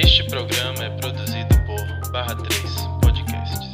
Este programa é produzido por Barra 3 Podcasts.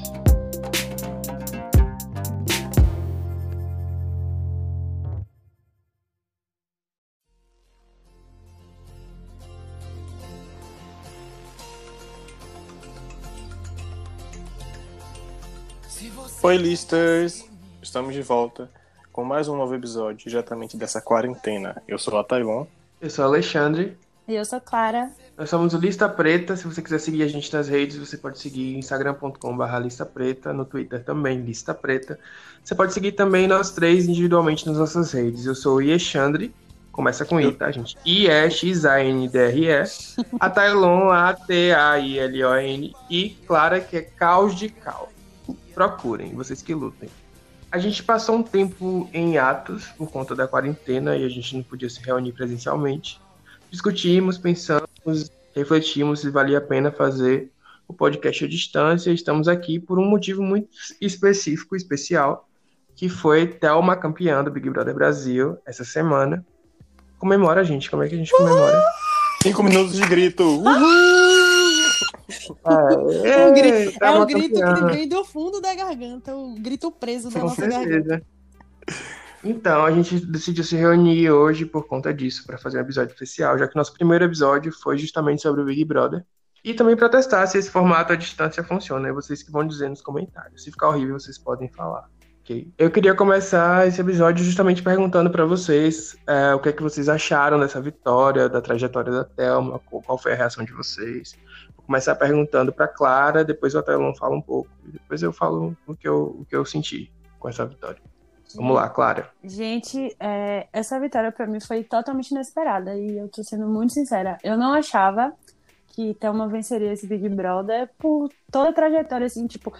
Oi, listers! Estamos de volta com mais um novo episódio diretamente dessa quarentena. Eu sou a Tailon. Eu sou o Alexandre. E eu sou Clara. Nós somos o Lista Preta. Se você quiser seguir a gente nas redes, você pode seguir instagram.com.br Lista Preta, no Twitter também, Lista Preta. Você pode seguir também nós três individualmente nas nossas redes. Eu sou o Iexandre, começa com I, tá, gente? I-E-X-A-N-D-R-E. A Tailon, A-T-A-I-L-O-N. E Clara, que é Caos de Cal. Procurem, vocês que lutem. A gente passou um tempo em atos por conta da quarentena e a gente não podia se reunir presencialmente. Discutimos, pensamos, refletimos se valia a pena fazer o podcast à distância. Estamos aqui por um motivo muito específico, especial, que foi Thelma campeã do Big Brother Brasil essa semana. Comemora, gente. Como é que a gente comemora? Cinco minutos de grito. É, É, o grito, é grito que vem do fundo da garganta, o grito preso da Com nossa garganta. Então, a gente decidiu se reunir hoje por conta disso, para fazer um episódio especial, já que nosso primeiro episódio foi justamente sobre o Big Brother. E também para testar se esse formato à distância funciona. É vocês que vão dizer nos comentários. Se ficar horrível, vocês podem falar. ok? Eu queria começar esse episódio justamente perguntando para vocês é, o que é que vocês acharam dessa vitória, da trajetória da Thelma, qual foi a reação de vocês. Vou começar perguntando para Clara, depois o Thelma fala um pouco, depois eu falo o que eu, o que eu senti com essa vitória. Vamos lá, Clara. Gente, é, essa vitória pra mim foi totalmente inesperada e eu tô sendo muito sincera. Eu não achava que Thelma venceria esse Big Brother por toda a trajetória, assim, tipo.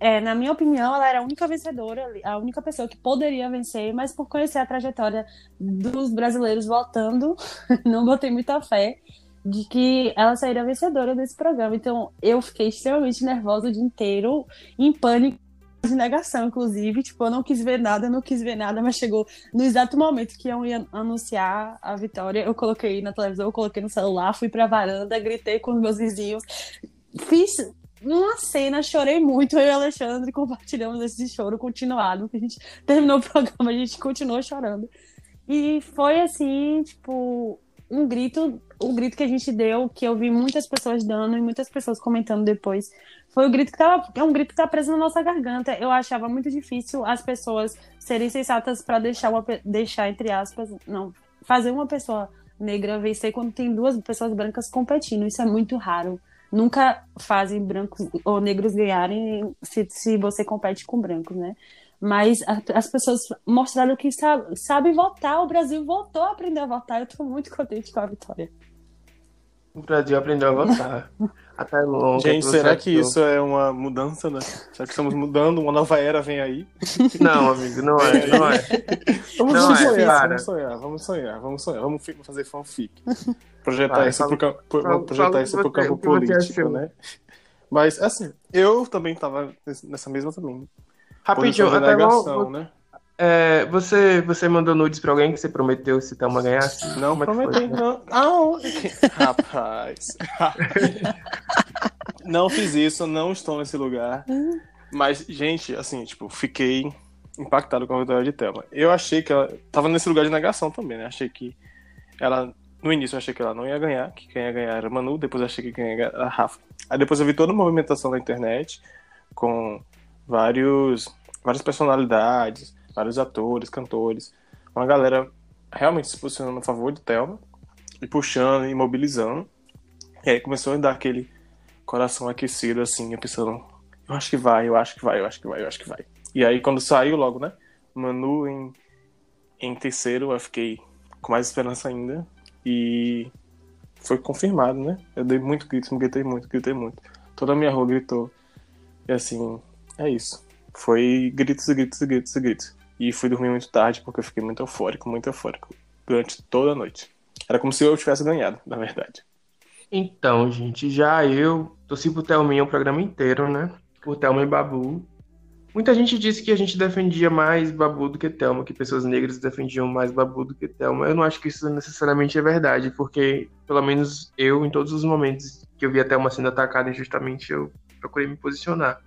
é, na minha opinião, ela era a única vencedora, a única pessoa que poderia vencer, mas por conhecer a trajetória dos brasileiros votando, não botei muita fé de que ela sairia vencedora desse programa. Então, eu fiquei extremamente nervosa o dia inteiro, em pânico de negação, inclusive. Tipo, eu não quis ver nada, não quis ver nada, mas chegou no exato momento que eu ia anunciar a vitória. Eu coloquei na televisão, eu coloquei no celular, fui pra varanda, gritei com os meus vizinhos. Fiz uma cena, chorei muito. Eu e o Alexandre compartilhamos esse choro continuado. A gente terminou o programa, a gente continuou chorando. E foi assim, tipo, um grito, o grito que a gente deu, que eu vi muitas pessoas dando e muitas pessoas comentando depois. Foi o grito que tava, é um grito que tá preso na nossa garganta. Eu achava muito difícil as pessoas serem sensatas para deixar uma deixar entre aspas, não, fazer uma pessoa negra vencer quando tem duas pessoas brancas competindo. Isso é muito raro. Nunca fazem brancos ou negros ganharem se, se você compete com brancos, né? Mas as pessoas mostraram que sabe, sabe votar. O Brasil voltou a aprender a votar. Eu tô muito contente com a vitória. O Brasil aprendeu a votar. Até longa. Gente, será que isso é uma mudança, né? Será que estamos mudando? Uma nova era vem aí? Não, amigo, não é, não é. Vamos Não, é, sonhar, cara. vamos sonhar, vamos sonhar, vamos sonhar. Vamos fazer fanfic. Projetar Vai, isso fala- pro campo, pro- fala- projetar fala isso pro você- campo político, né? Mas, assim, eu também tava nessa mesma também. Rapidinho, até negação, logo, né? É, você, você mandou nudes pra alguém que você prometeu se Thelma ganhasse? Não, Como é foi? prometei, não. Ah, rapaz. não fiz isso, não estou nesse lugar. Mas, gente, assim, tipo, fiquei impactado com a vitória de Thelma. Eu achei que ela tava nesse lugar de negação também, né? Achei que ela no início eu achei que ela não ia ganhar, que quem ia ganhar era Manu, depois eu achei que quem ia ganhar era a Rafa. Aí depois eu vi toda uma movimentação na internet com vários várias personalidades, vários atores, cantores, uma galera realmente se posicionando a favor de Thelma e puxando e mobilizando. E aí começou a dar aquele coração aquecido assim, eu pensando, eu acho que vai, eu acho que vai, eu acho que vai, eu acho que vai. E aí quando saiu logo, né? Manu em, em terceiro, eu fiquei com mais esperança ainda. E foi confirmado, né? Eu dei muito grito, gritei muito, gritei muito. Toda a minha rua gritou. E assim, é isso. Foi gritos e gritos e gritos e gritos. E fui dormir muito tarde porque eu fiquei muito eufórico, muito eufórico. Durante toda a noite. Era como se eu tivesse ganhado, na verdade. Então, gente, já eu torci pro Thelminha o programa inteiro, né? Por Thelma e Babu. Muita gente disse que a gente defendia mais Babu do que Thelma, que pessoas negras defendiam mais Babu do que Thelma. Eu não acho que isso necessariamente é verdade, porque, pelo menos eu, em todos os momentos que eu vi até uma sendo atacada injustamente, eu procurei me posicionar.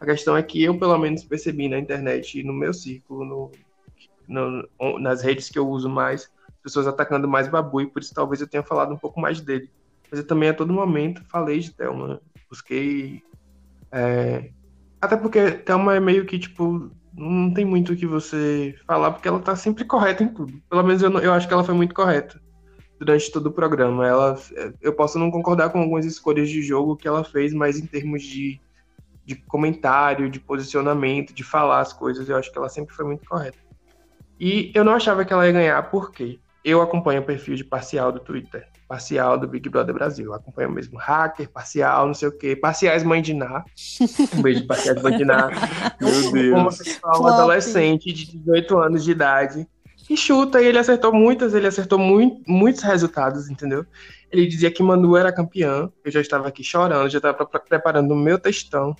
A questão é que eu, pelo menos, percebi na internet, no meu círculo, no, no, nas redes que eu uso mais, pessoas atacando mais Babu, e por isso talvez eu tenha falado um pouco mais dele. Mas eu também a todo momento falei de Thelma. Busquei. É... Até porque Thelma é meio que, tipo, não tem muito o que você falar, porque ela tá sempre correta em tudo. Pelo menos eu, eu acho que ela foi muito correta durante todo o programa. Ela, eu posso não concordar com algumas escolhas de jogo que ela fez, mas em termos de, de comentário, de posicionamento, de falar as coisas, eu acho que ela sempre foi muito correta. E eu não achava que ela ia ganhar, porque eu acompanho o perfil de parcial do Twitter, parcial do Big Brother Brasil. Eu acompanho mesmo hacker, parcial, não sei o quê, parciais mãe de Ná. Um beijo, parciais mãe de Ná. Meu Deus. Um adolescente de 18 anos de idade. E chuta, e ele acertou muitas, ele acertou muito, muitos resultados, entendeu? Ele dizia que Manu era campeã, eu já estava aqui chorando, já estava preparando o meu textão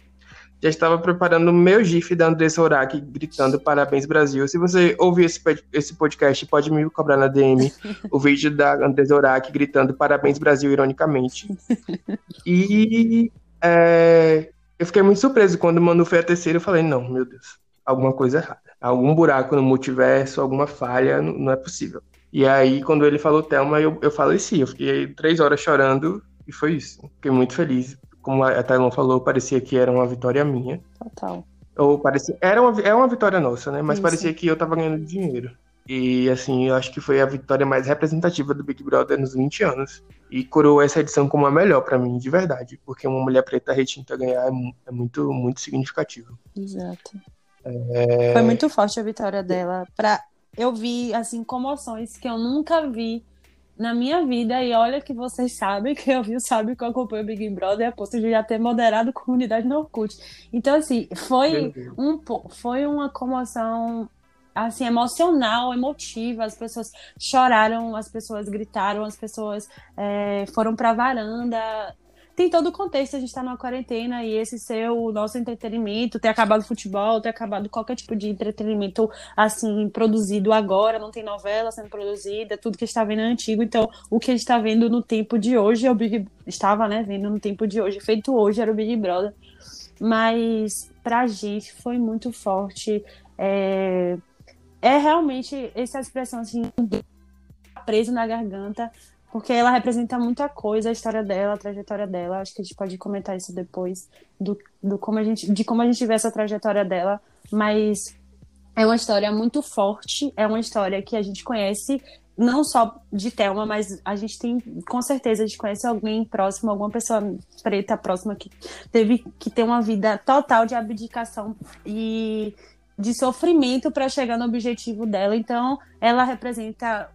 já estava preparando o meu GIF da Andressa Urach gritando Parabéns Brasil. Se você ouvir esse, esse podcast, pode me cobrar na DM o vídeo da Andressa Urach gritando Parabéns Brasil, ironicamente. E é, eu fiquei muito surpreso quando o Manu foi a terceira. Eu falei: Não, meu Deus, alguma coisa errada. Algum buraco no multiverso, alguma falha, não, não é possível. E aí, quando ele falou Thelma, eu, eu faleci. Eu fiquei três horas chorando e foi isso. Fiquei muito feliz como a Tailon falou, parecia que era uma vitória minha. Total. Ou parecia, era uma, é uma vitória nossa, né? Mas Isso. parecia que eu tava ganhando dinheiro. E assim, eu acho que foi a vitória mais representativa do Big Brother nos 20 anos. E coroou essa edição como a melhor para mim, de verdade. Porque uma mulher preta retinta ganhar é, é muito, muito significativo. Exato. É... Foi muito forte a vitória dela. Pra... Eu vi, assim, comoções que eu nunca vi na minha vida, e olha que vocês sabem, que eu vi, sabe que eu acompanho o Big Brother, a ponto de já ter moderado comunidade no Orkut. Então, assim, foi, um, foi uma comoção assim, emocional, emotiva. As pessoas choraram, as pessoas gritaram, as pessoas é, foram pra varanda tem todo o contexto, a gente tá numa quarentena e esse ser o nosso entretenimento, ter acabado o futebol, ter acabado qualquer tipo de entretenimento assim, produzido agora, não tem novela sendo produzida, tudo que está vendo é antigo, então o que a gente está vendo no tempo de hoje é o Big estava, né, vendo no tempo de hoje, feito hoje era o Big Brother. Mas pra gente foi muito forte. É, é realmente essa expressão assim, preso na garganta porque ela representa muita coisa, a história dela, a trajetória dela. Acho que a gente pode comentar isso depois do, do como a gente, de como a gente vê essa trajetória dela, mas é uma história muito forte, é uma história que a gente conhece não só de Thelma, mas a gente tem, com certeza, a gente conhece alguém próximo, alguma pessoa preta próxima que teve que ter uma vida total de abdicação e de sofrimento para chegar no objetivo dela. Então, ela representa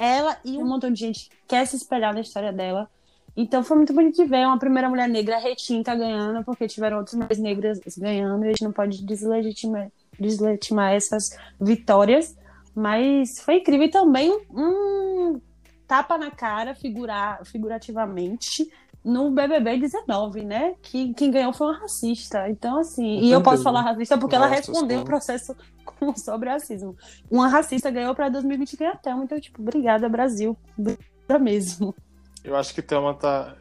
ela e um montão de gente quer se espelhar na história dela. Então foi muito bonito ver uma primeira mulher negra retinta ganhando, porque tiveram outras mulheres negras ganhando, e a gente não pode deslegitimar, deslegitimar essas vitórias. Mas foi incrível e também um tapa na cara, figurar, figurativamente, no BBB 19, né? Que quem ganhou foi uma racista. Então, assim, e eu posso falar racista porque Nossa, ela respondeu o processo sobre racismo. Uma racista ganhou para 2023 até, então, tipo, obrigada, Brasil. Obrigada mesmo. Eu acho que Thelma tá.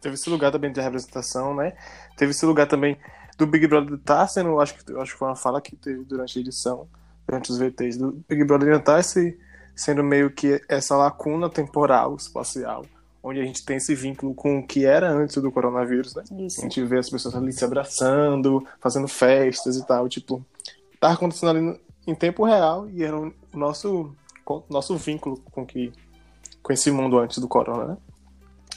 Teve esse lugar também de representação, né? Teve esse lugar também do Big Brother tá sendo, acho que, acho que foi uma fala que teve durante a edição, durante os VTs, do Big Brother tá esse, sendo meio que essa lacuna temporal, espacial onde a gente tem esse vínculo com o que era antes do coronavírus, né? Isso. A gente vê as pessoas ali se abraçando, fazendo festas e tal, tipo, tá acontecendo ali em tempo real e era o nosso nosso vínculo com que com esse mundo antes do corona, né?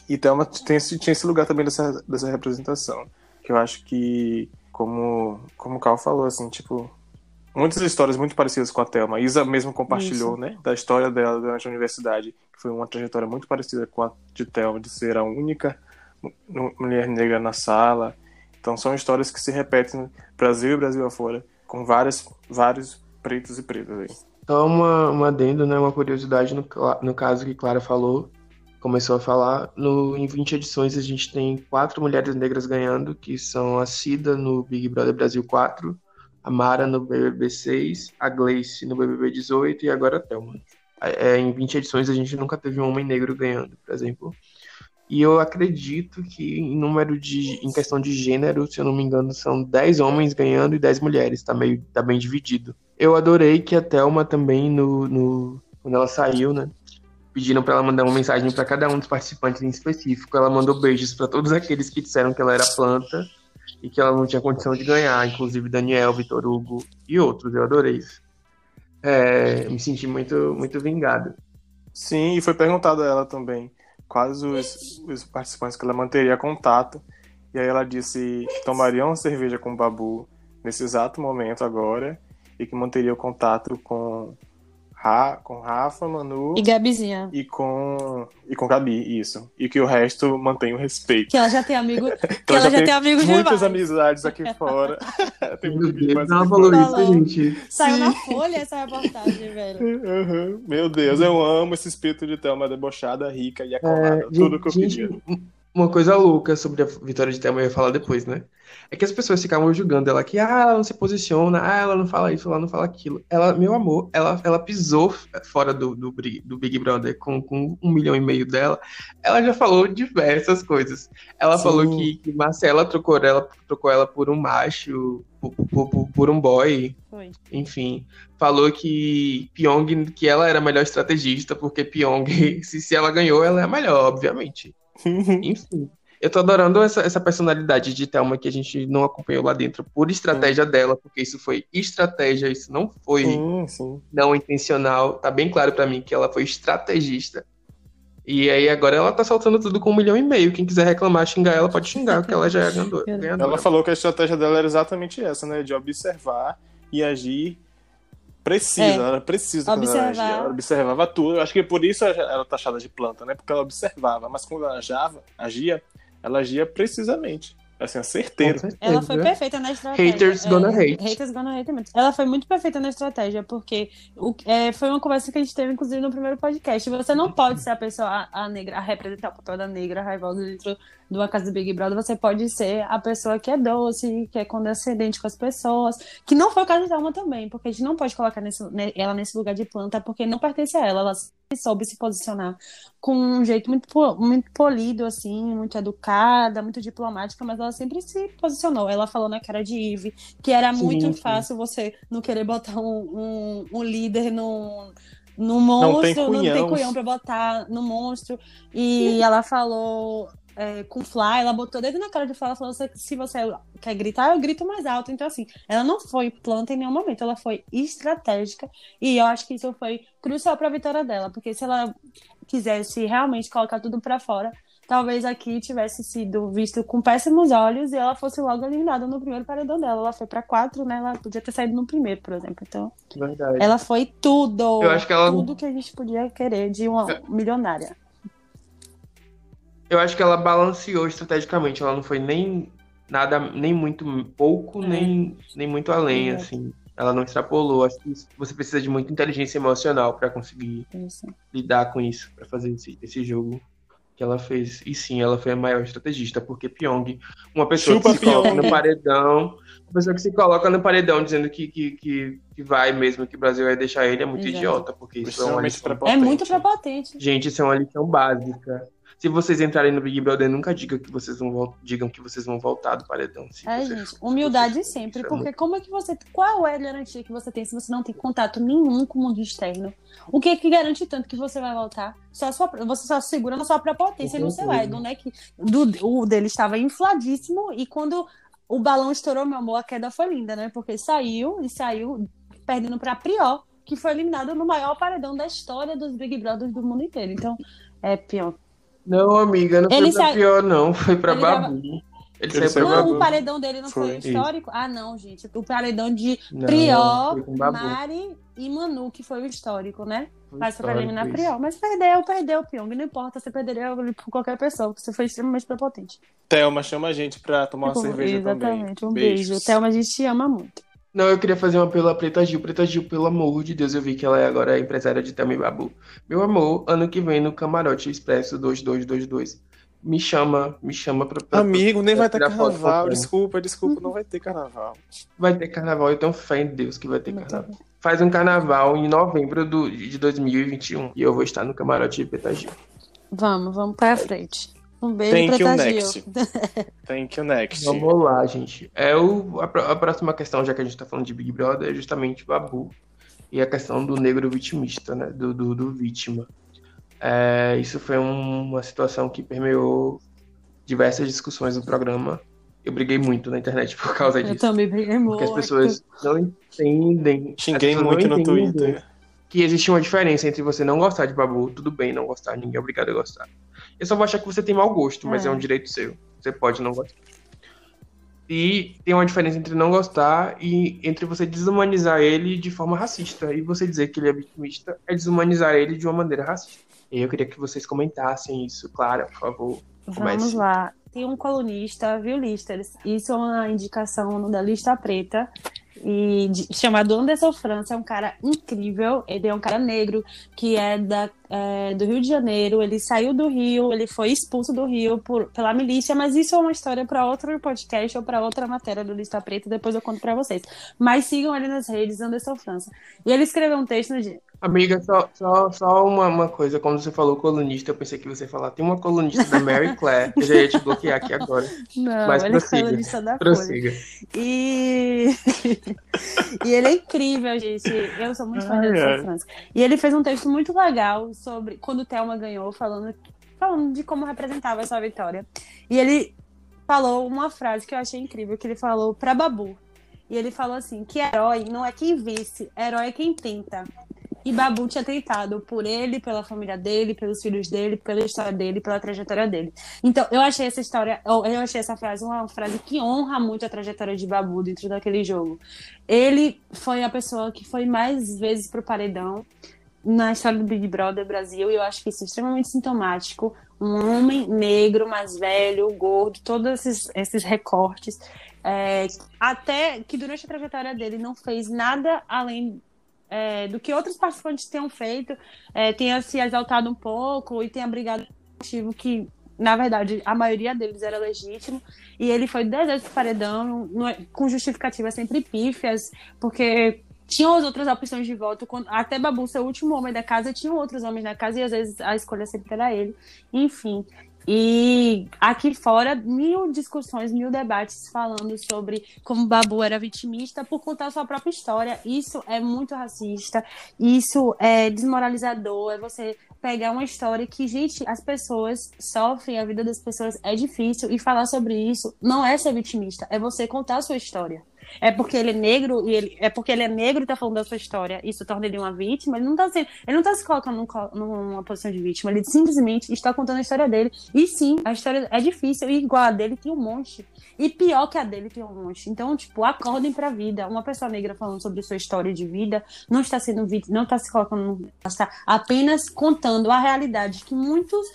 Então tem esse, tinha esse lugar também dessa, dessa representação, que eu acho que como como o Carl falou assim, tipo, muitas histórias muito parecidas com a Thelma. Isa mesmo compartilhou, Isso. né, da história dela durante a universidade, que foi uma trajetória muito parecida com a de Thelma, de ser a única mulher negra na sala. Então são histórias que se repetem no Brasil e Brasil afora, com várias, vários pretos e pretas aí. Só uma, uma adendo, né, uma curiosidade no, no caso que Clara falou, começou a falar, no, em 20 edições a gente tem quatro mulheres negras ganhando, que são a Cida no Big Brother Brasil 4, a Mara no BBB 6, a Gleice no BBB 18 e agora a Thelma. É, em 20 edições a gente nunca teve um homem negro ganhando, por exemplo. E eu acredito que em número de. em questão de gênero, se eu não me engano, são 10 homens ganhando e 10 mulheres. Tá, meio, tá bem dividido. Eu adorei que a Thelma também, no, no quando ela saiu, né? Pediram para ela mandar uma mensagem para cada um dos participantes em específico. Ela mandou beijos para todos aqueles que disseram que ela era planta e que ela não tinha condição de ganhar, inclusive Daniel, Vitor Hugo e outros. Eu adorei isso. É, me senti muito, muito vingado. Sim, e foi perguntado a ela também quais os, os participantes que ela manteria contato. E aí ela disse que tomaria uma cerveja com o Babu nesse exato momento agora e que manteria o contato com Ra, com Rafa, Manu E Gabizinha. e com e com Gabi, isso. E que o resto mantém o respeito. Que ela já tem amigo. Que Então ela já tem amigos muitas demais. amizades aqui fora. tem muito Deus, mais ela aqui falou fora. isso, Falou. gente. Saiu na folha essa reportagem, velho. Uhum. Meu Deus, eu amo esse espírito de Thelma debochada, rica e acolada. É, Tudo que eu gente, queria. Uma coisa louca sobre a vitória de Thelma, eu ia falar depois, né? É que as pessoas ficavam julgando ela que, ah, ela não se posiciona, ah, ela não fala isso, ela não fala aquilo. Ela, meu amor, ela, ela pisou fora do, do, do Big Brother com, com um milhão e meio dela. Ela já falou diversas coisas. Ela Sim. falou que, que Marcela trocou ela, trocou ela por um macho, por, por, por- por um boy, Foi. enfim. Falou que Pyong, que ela era a melhor estrategista, porque Pyong, se, se ela ganhou, ela é a melhor, obviamente. Enfim. Eu tô adorando essa, essa personalidade de Thelma que a gente não acompanhou lá dentro por estratégia dela, porque isso foi estratégia, isso não foi Sim, sim. não intencional. Tá bem claro pra mim que ela foi estrategista. E aí agora ela tá soltando tudo com um milhão e meio. Quem quiser reclamar, xingar ela, pode xingar, porque ela já é ganhadora. Ela. Ela falou que a estratégia dela era exatamente essa, né? De observar e agir precisa. É. Ela precisa ela Observar. agia. Ela observava tudo. Eu acho que por isso ela era taxada de planta, né? Porque ela observava. Mas quando ela agiava, agia, ela agia precisamente. Assim, a certeza. Ela foi perfeita na estratégia. É, Haters gonna hate. Haters gonna hate mesmo. Ela foi muito perfeita na estratégia, porque o, é, foi uma conversa que a gente teve, inclusive, no primeiro podcast. Você não pode ser a pessoa, a, a negra, a representar o papel da negra raivosa dentro de uma casa do Big Brother. Você pode ser a pessoa que é doce, que é condescendente com as pessoas. Que não foi o caso de Thelma também, porque a gente não pode colocar nesse- ne- ela nesse lugar de planta, porque não pertence a ela. Ela soube se posicionar com um jeito muito, muito polido, assim, muito educada, muito diplomática, mas ela sempre se posicionou. Ela falou na cara de Ive que era Sim, muito sim. fácil você não querer botar um, um, um líder no, no Não tem monstro, não tem cunhão. cunhão pra botar no monstro. E ela falou é, com Fly, ela botou dedo na cara de Fly, ela falou: "Se- você quer gritar, eu grito mais alto. Então, assim, ela não foi planta em nenhum momento, ela foi estratégica. E eu acho que isso foi crucial pra vitória dela, porque se ela quisesse realmente colocar tudo pra fora, talvez aqui tivesse sido visto com péssimos olhos e ela fosse logo eliminada no primeiro paredão dela. Ela foi pra quatro, né? Ela podia ter saído no primeiro, por exemplo. Então, Verdade. ela foi tudo. Eu acho que ela- Tudo que a gente podia querer de uma milionária. Eu acho que ela balanceou estrategicamente. Ela não foi nem nada, nem muito pouco, É. nem, nem muito além, Exato. assim. Ela não extrapolou. Acho que você precisa de muita inteligência emocional pra conseguir Isso. lidar com isso, pra fazer esse, esse jogo que ela fez. E sim, ela foi a maior estrategista, porque Pyong, uma pessoa Chupa, que se coloca Pyong. no paredão, uma pessoa que se coloca no paredão dizendo que, que, que, que vai mesmo, que o Brasil vai deixar ele, é muito Exato. idiota, porque isso é uma lição. É muito prepotente. Gente, isso é uma lição básica. Se vocês entrarem no Big Brother, nunca digam que vocês vão, digam que vocês vão voltar do paredão. É, gente, humildade sempre, é porque como é que você. Qual é a garantia que você tem se você não tem contato nenhum com o mundo externo? O que é que garante tanto que você vai voltar? Só sua, você só segura na sua prepotência e no seu ego, né? Que do, o dele estava infladíssimo e quando o balão estourou, meu amor, a queda foi linda, né? Porque saiu e saiu perdendo pra Prior, que foi eliminado no maior paredão da história dos Big Brothers do mundo inteiro. Então, é pior. Não, amiga, não foi Ele pra sai- pior, não. Foi pra Ele Babu. Ele, saiu pra Não, Babu. o paredão dele não foi, Foi. histórico? Ah, não, gente. O paredão de Não, Prior, foi. Mari e Manu, que foi o histórico, né? Foi Mas foi pra eliminar isso. Prior. Mas perdeu, perdeu, Pyong. Não importa, você perderia por qualquer pessoa, porque você foi extremamente prepotente. Thelma, chama a gente pra tomar uma Tipo, cerveja Exatamente, também. um Beijos. beijo. Thelma, a gente te ama muito. Não, eu queria fazer um apelo à Preta Gil. Preta Gil, pelo amor de Deus, eu vi que ela é agora empresária de e Babu. Meu amor, ano que vem no Camarote Expresso 2222. Me chama, me chama pra. pra- Amigo, nem pra vai ter carnaval. Desculpa, desculpa, não vai ter carnaval. Vai ter carnaval, eu tenho fé em Deus que vai ter Muito carnaval. Faz um carnaval em novembro do, de 2021 e eu vou estar no camarote de Preta Gil. Vamos, vamos pra frente. Um beijo Thank you, pra next. Thank you, next. Vamos lá, gente. É o, a, a próxima questão, já que a gente tá falando de Big Brother, é justamente Babu. E a questão do negro vitimista, né? Do, do, do vítima. É, isso foi um, uma situação que permeou diversas discussões no programa. Eu briguei muito na internet por causa Eu disso. também briguei muito. Porque as pessoas não entendem. Xinguei muito no Twitter. Que existe uma diferença entre você não gostar de Babu, tudo bem não gostar, ninguém é obrigado a gostar. Eu só vou achar que você tem mau gosto, mas É. é, um direito seu. Você pode não gostar. E tem uma diferença entre não gostar e entre você desumanizar ele de forma racista. E você dizer que ele é vitimista é desumanizar ele de uma maneira racista. E eu queria que vocês comentassem isso, Clara, por favor. Vamos Comece. lá. Tem um colunista, viu, Listers? Isso é uma indicação da lista preta. E de- chamado Anderson França, é um cara incrível. Ele é um cara negro que é, da, é, do Rio de Janeiro. Ele saiu do Rio, ele foi expulso do Rio por, pela milícia, mas isso é uma história para outro podcast ou para outra matéria do Lista Preta. Depois eu conto para vocês. Mas sigam ele nas redes, Anderson França. E ele escreveu um texto. Amiga, só, só, só uma, uma coisa. Quando você falou colunista, eu pensei que você ia falar. Tem uma colunista da Mary Claire. Eu já ia te bloquear aqui agora. Não, Mas ele prossiga, foi lista da Folha. Prossiga. E... e ele é incrível, gente. Eu sou muito fã dele, ai. sou França. E ele fez um texto muito legal sobre quando o Thelma ganhou, falando, falando de como representava essa vitória. E ele falou uma frase que eu achei incrível, que ele falou pra Babu. E ele falou assim, que herói não é quem vence, herói é quem tenta. E Babu tinha tentado por ele, pela família dele, pelos filhos dele, pela história dele, pela trajetória dele. Então, eu achei essa história, eu achei essa frase uma frase que honra muito a trajetória de Babu dentro daquele jogo. Ele foi a pessoa que foi mais vezes pro paredão na história do Big Brother Brasil, e eu acho que isso é extremamente sintomático. Um homem negro, mais velho, gordo, todos esses, esses recortes. é, até que durante a trajetória dele não fez nada além é, do que outros participantes tenham feito, é, tenha se exaltado um pouco e tenha brigado motivo que, na verdade, a maioria deles era legítimo. E ele foi dez vezes paredão, não é- com justificativas sempre pífias, porque tinham as outras opções de voto. Até Babu, ser o último homem da casa, tinham outros homens na casa e às vezes a escolha sempre era ele. Enfim. E aqui fora, mil discussões, mil debates falando sobre como Babu era vitimista por contar sua própria história. Isso é muito racista, isso é desmoralizador, é você pegar uma história que, gente, as pessoas sofrem, a vida das pessoas é difícil, e falar sobre isso não é ser vitimista, é você contar a sua história. É porque ele é negro e ele é porque ele é negro e tá falando da sua história. Isso torna ele uma vítima. Ele não tá sendo, ele não tá se colocando num numa posição de vítima. Ele simplesmente está contando a história dele. E sim, a história é difícil e igual a dele tem um monte. E pior que a dele tem um monte. Então, tipo, acordem pra vida. Uma pessoa negra falando sobre sua história de vida não está sendo vítima, não está se colocando, está apenas contando a realidade que muitos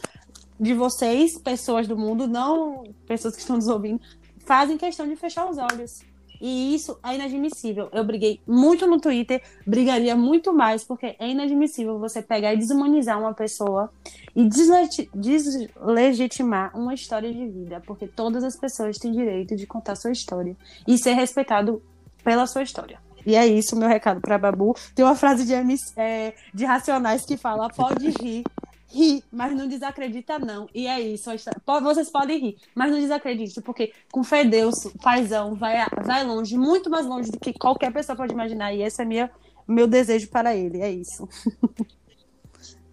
de vocês, pessoas do mundo, não pessoas que estão nos ouvindo, fazem questão de fechar os olhos. E isso é inadmissível. Eu briguei muito no Twitter, brigaria muito mais, porque é inadmissível você pegar e desumanizar uma pessoa e deslegi- deslegitimar uma história de vida, porque todas as pessoas têm direito de contar sua história e ser respeitado pela sua história. E é isso, meu recado para Babu. Tem uma frase de, é, de Racionais que fala: pode rir, ri, mas não desacredita, não. E é isso. Vocês podem rir, mas não desacredite, porque com fé Deus, paizão, vai, vai longe, muito mais longe do que qualquer pessoa pode imaginar. E esse é minha, meu desejo para ele. É isso.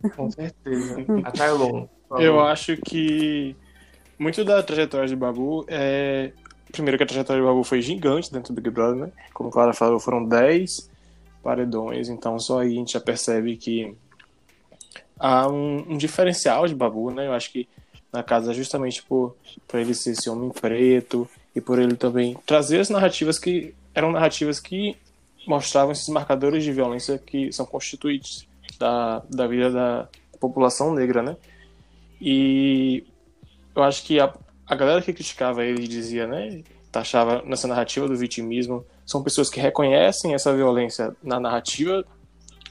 Com certeza. A Tylon. por Eu acho que muito da trajetória de Babu é. Primeiro que a trajetória de Babu foi gigante dentro do Big Brother, né? Como a Clara falou, foram 10 paredões, então só aí a gente já percebe que há um, um diferencial de Babu, né? Eu acho que na casa justamente por, por ele ser esse homem preto e por ele também trazer as narrativas que eram narrativas que mostravam esses marcadores de violência que são constituintes da, da vida da população negra, né? E eu acho que a, a galera que criticava ele dizia, né? Taxava nessa narrativa do vitimismo. São pessoas que reconhecem essa violência na narrativa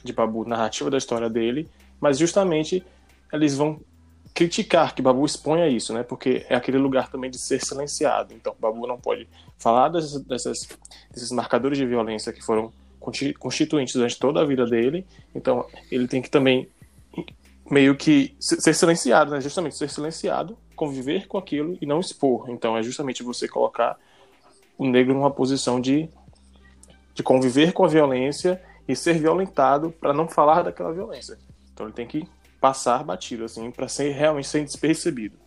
de Babu, narrativa da história dele, mas justamente eles vão criticar que Babu exponha isso, né? Porque é aquele lugar também de ser silenciado. Então, Babu não pode falar dessas, dessas, desses marcadores de violência que foram consti- constituintes durante toda a vida dele. Então, ele tem que também meio que ser silenciado, né? Justamente ser silenciado, conviver com aquilo e não expor. Então é justamente você colocar o negro numa posição de, de conviver com a violência e ser violentado para não falar daquela violência. Então ele tem que passar batido assim para ser realmente ser despercebido.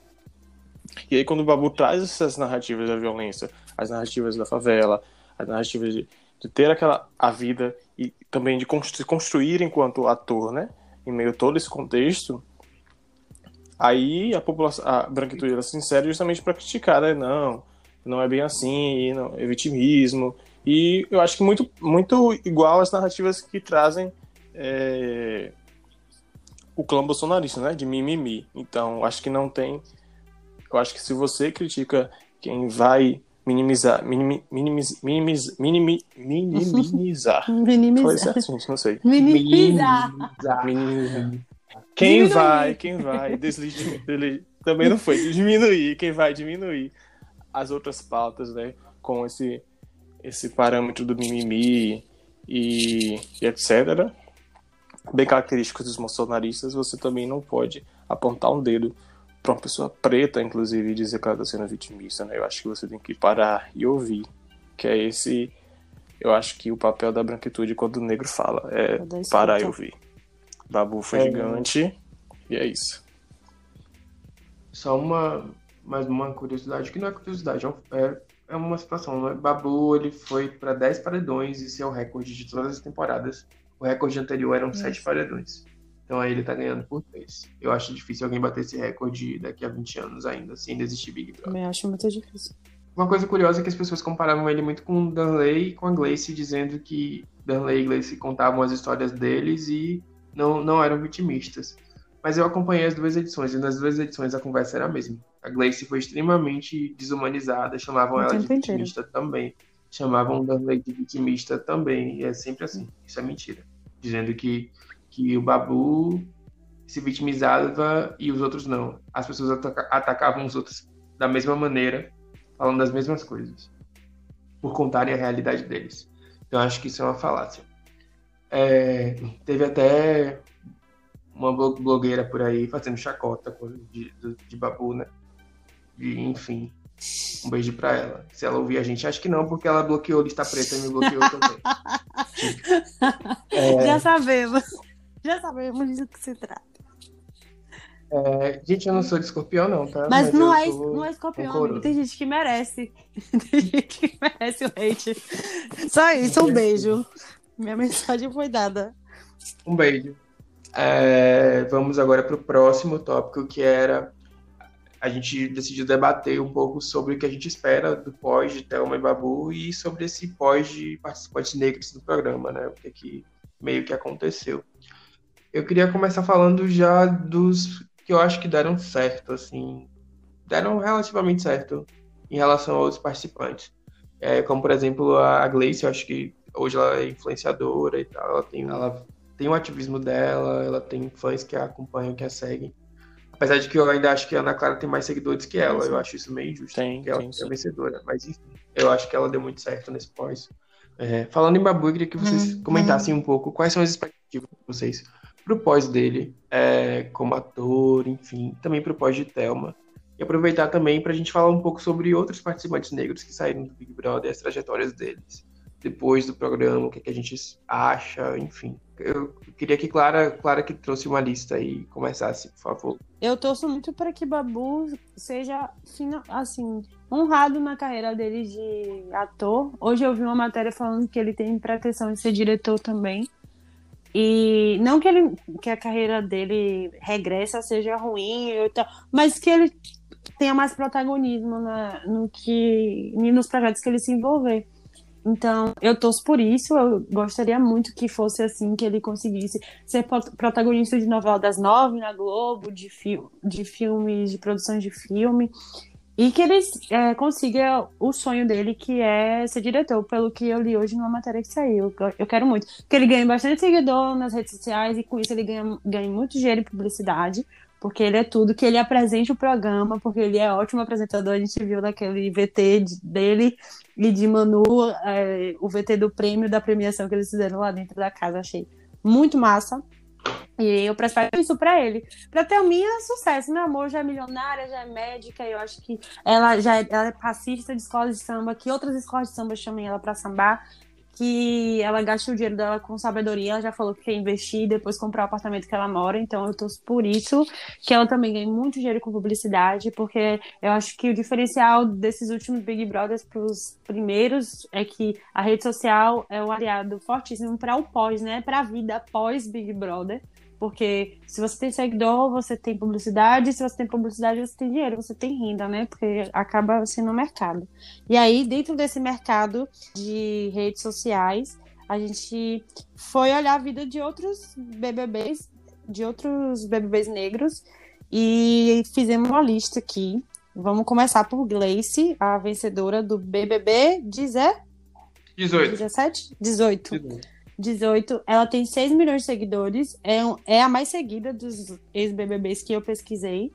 E aí quando o Babu traz essas narrativas da violência, as narrativas da favela, as narrativas de, de ter aquela a vida e também de construir enquanto ator, né? Em meio a todo esse contexto, aí a população, a branquitude ela se insere justamente para criticar, né? Não, não é bem assim, não, é vitimismo. E eu acho que muito, muito igual às narrativas que trazem é, o clã bolsonarista, né? De mimimi. Então, acho que não tem. Eu acho que se você critica quem vai minimizar, minim, minimiz, minimiz, minimi, minimizar. minimizar. Foi certo, não sei. Minimizar. minimizar. Quem diminuir. vai, quem vai, também não foi, diminuir, quem vai diminuir as outras pautas, né, com esse, esse parâmetro do mimimi e, e etc., bem característicos dos bolsonaristas, você também não pode apontar um dedo para uma pessoa preta, inclusive, e dizer que ela está sendo vitimista, né? Eu acho que você tem que parar e ouvir, que é esse, eu acho que o papel da branquitude quando o negro fala, é parar e ouvir. Babu foi é... gigante e é isso. Só uma, mais uma curiosidade, que não é curiosidade, é, é uma situação. Né? Babu ele foi para 10 paredões, e esse é o recorde de todas as temporadas. O recorde anterior eram 7 paredões. Então aí ele tá ganhando por 3. Eu acho difícil alguém bater esse recorde daqui a 20 anos ainda, sem ainda existir Big Brother. Também acho muito difícil. Uma coisa curiosa é que as pessoas comparavam ele muito com o Danley e com a Gleice, dizendo que Danley e Gleice contavam as histórias deles e não, não eram vitimistas. Mas eu acompanhei as duas edições, e nas duas edições a conversa era a mesma. A Gleice foi extremamente desumanizada, chamavam ela de vitimista também. Chamavam Danley de vitimista também, e é sempre assim. Isso é mentira. Dizendo que que o Babu se vitimizava e os outros não. As pessoas ataca atacavam os outros da mesma maneira, falando das mesmas coisas, por contarem a realidade deles. Então acho que isso é uma falácia. É, teve até uma blogueira por aí fazendo chacota de, de, de Babu, né? E, enfim, um beijo pra ela. Se ela ouvir a gente, acho que não, porque ela bloqueou lista preta e me bloqueou também. é... Já sabemos. Já sabemos do que se trata. É, gente, eu não sou de escorpião, não, tá? Mas, Mas não, é, não é escorpião, amigo. Tem gente que merece. Tem gente que merece o hate. Só isso, um beijo. Minha mensagem foi dada. Um beijo. É, vamos agora para o próximo tópico, que era a gente decidiu debater um pouco sobre o que a gente espera do pós de Thelma e Babu e sobre esse pós de participantes negros do programa, né? O que, é que meio que aconteceu. Eu queria começar falando já dos que eu acho que deram certo, assim, deram relativamente certo em relação aos participantes. É, como, por exemplo, a Gleice, eu acho que hoje ela é influenciadora e tal, ela tem, ela tem o ativismo dela, ela tem fãs que a acompanham, que a seguem. Apesar de que eu ainda acho que a Ana Clara tem mais seguidores que ela, eu acho isso meio injusto, tem, porque ela tem, é vencedora. Mas enfim, eu acho que ela deu muito certo nesse pós. É, falando em Babu, eu queria que vocês hum, comentassem hum. um pouco quais são as expectativas de vocês pro pós dele, é, como ator, enfim, também pro pós de Thelma. E aproveitar também para a gente falar um pouco sobre outros participantes negros que saíram do Big Brother, as trajetórias deles, depois do programa, o que, é que a gente acha, enfim. Eu queria que Clara, Clara que trouxe uma lista aí começasse, por favor. Eu torço muito para que Babu seja assim honrado na carreira dele de ator. Hoje eu vi uma matéria falando que ele tem pretensão de ser diretor também. E não que, ele, que a carreira dele regressa seja ruim, mas que ele tenha mais protagonismo na, no que nos projetos que ele se envolver. Então, eu torço por isso. Eu gostaria muito que fosse assim, que ele conseguisse ser protagonista de novela das nove na Globo, de, fi de filmes, de produções de filme. E que ele é, consiga o sonho dele, que é ser diretor, pelo que eu li hoje numa matéria que saiu. Eu quero muito. Que ele ganhe bastante seguidor nas redes sociais e com isso ele ganha, ganha muito dinheiro em publicidade, porque ele é tudo. Que ele apresente o programa, porque ele é ótimo apresentador. A gente viu naquele VT dele e de Manu, é, o VT do prêmio da premiação que eles fizeram lá dentro da casa. Achei muito massa. E eu presto isso pra ele. Pra Thelminha, é sucesso. Meu amor já é milionária, já é médica. Eu acho que ela já é, ela é passista de escola de samba, que outras escolas de samba chamem ela pra sambar que ela gaste o dinheiro dela com sabedoria. Ela já falou que quer investir e depois comprar o apartamento que ela mora. Então eu torço por isso. Que ela também ganhe muito dinheiro com publicidade, porque eu acho que o diferencial desses últimos Big Brothers para os primeiros é que a rede social é um aliado fortíssimo para o pós, né? Para a vida pós Big Brother. Porque se você tem seguidor, você tem publicidade, se você tem publicidade, você tem dinheiro, você tem renda, né? Porque acaba sendo um mercado. E aí, dentro desse mercado de redes sociais, a gente foi olhar a vida de outros BBBs, de outros BBBs negros, e fizemos uma lista aqui. Vamos começar por Gleice, a vencedora do BBB 18. 17? 18. 18. 18, ela tem 6 milhões de seguidores, é, é a mais seguida dos ex-BBBs que eu pesquisei.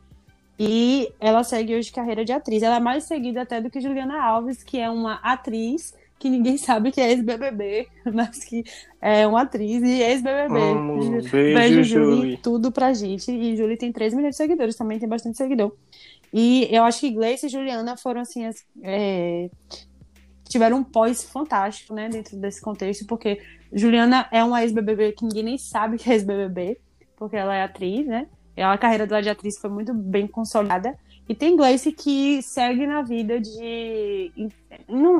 E ela segue hoje carreira de atriz. Ela é mais seguida até do que Juliana Alves, que é uma atriz que ninguém sabe que é ex-BBB, mas que é uma atriz e ex-BBB. Hum, beijo, beijo. Julie. Tudo pra gente. E Julie tem 3 milhões de seguidores, também tem bastante seguidor. E eu acho que Gleice e Juliana foram, assim, as, é, tiveram um pós fantástico, né, dentro desse contexto, porque Juliana é uma ex-BBB que ninguém nem sabe que é ex-BBB, porque ela é atriz, né? A carreira dela de atriz foi muito bem consolidada. E tem Gleice que segue na vida de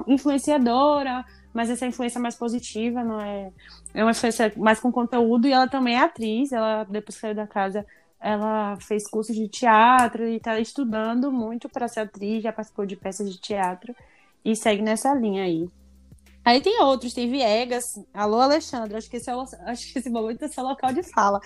influenciadora, mas essa influência mais positiva, não é? É uma influência mais com conteúdo e ela também é atriz. Ela, depois que saiu da casa, ela fez curso de teatro e está estudando muito para ser atriz, já participou de peças de teatro e segue nessa linha aí. Aí tem outros, tem Viegas. Alô, Alexandre, acho que esse, é o, acho que esse momento é seu local de fala.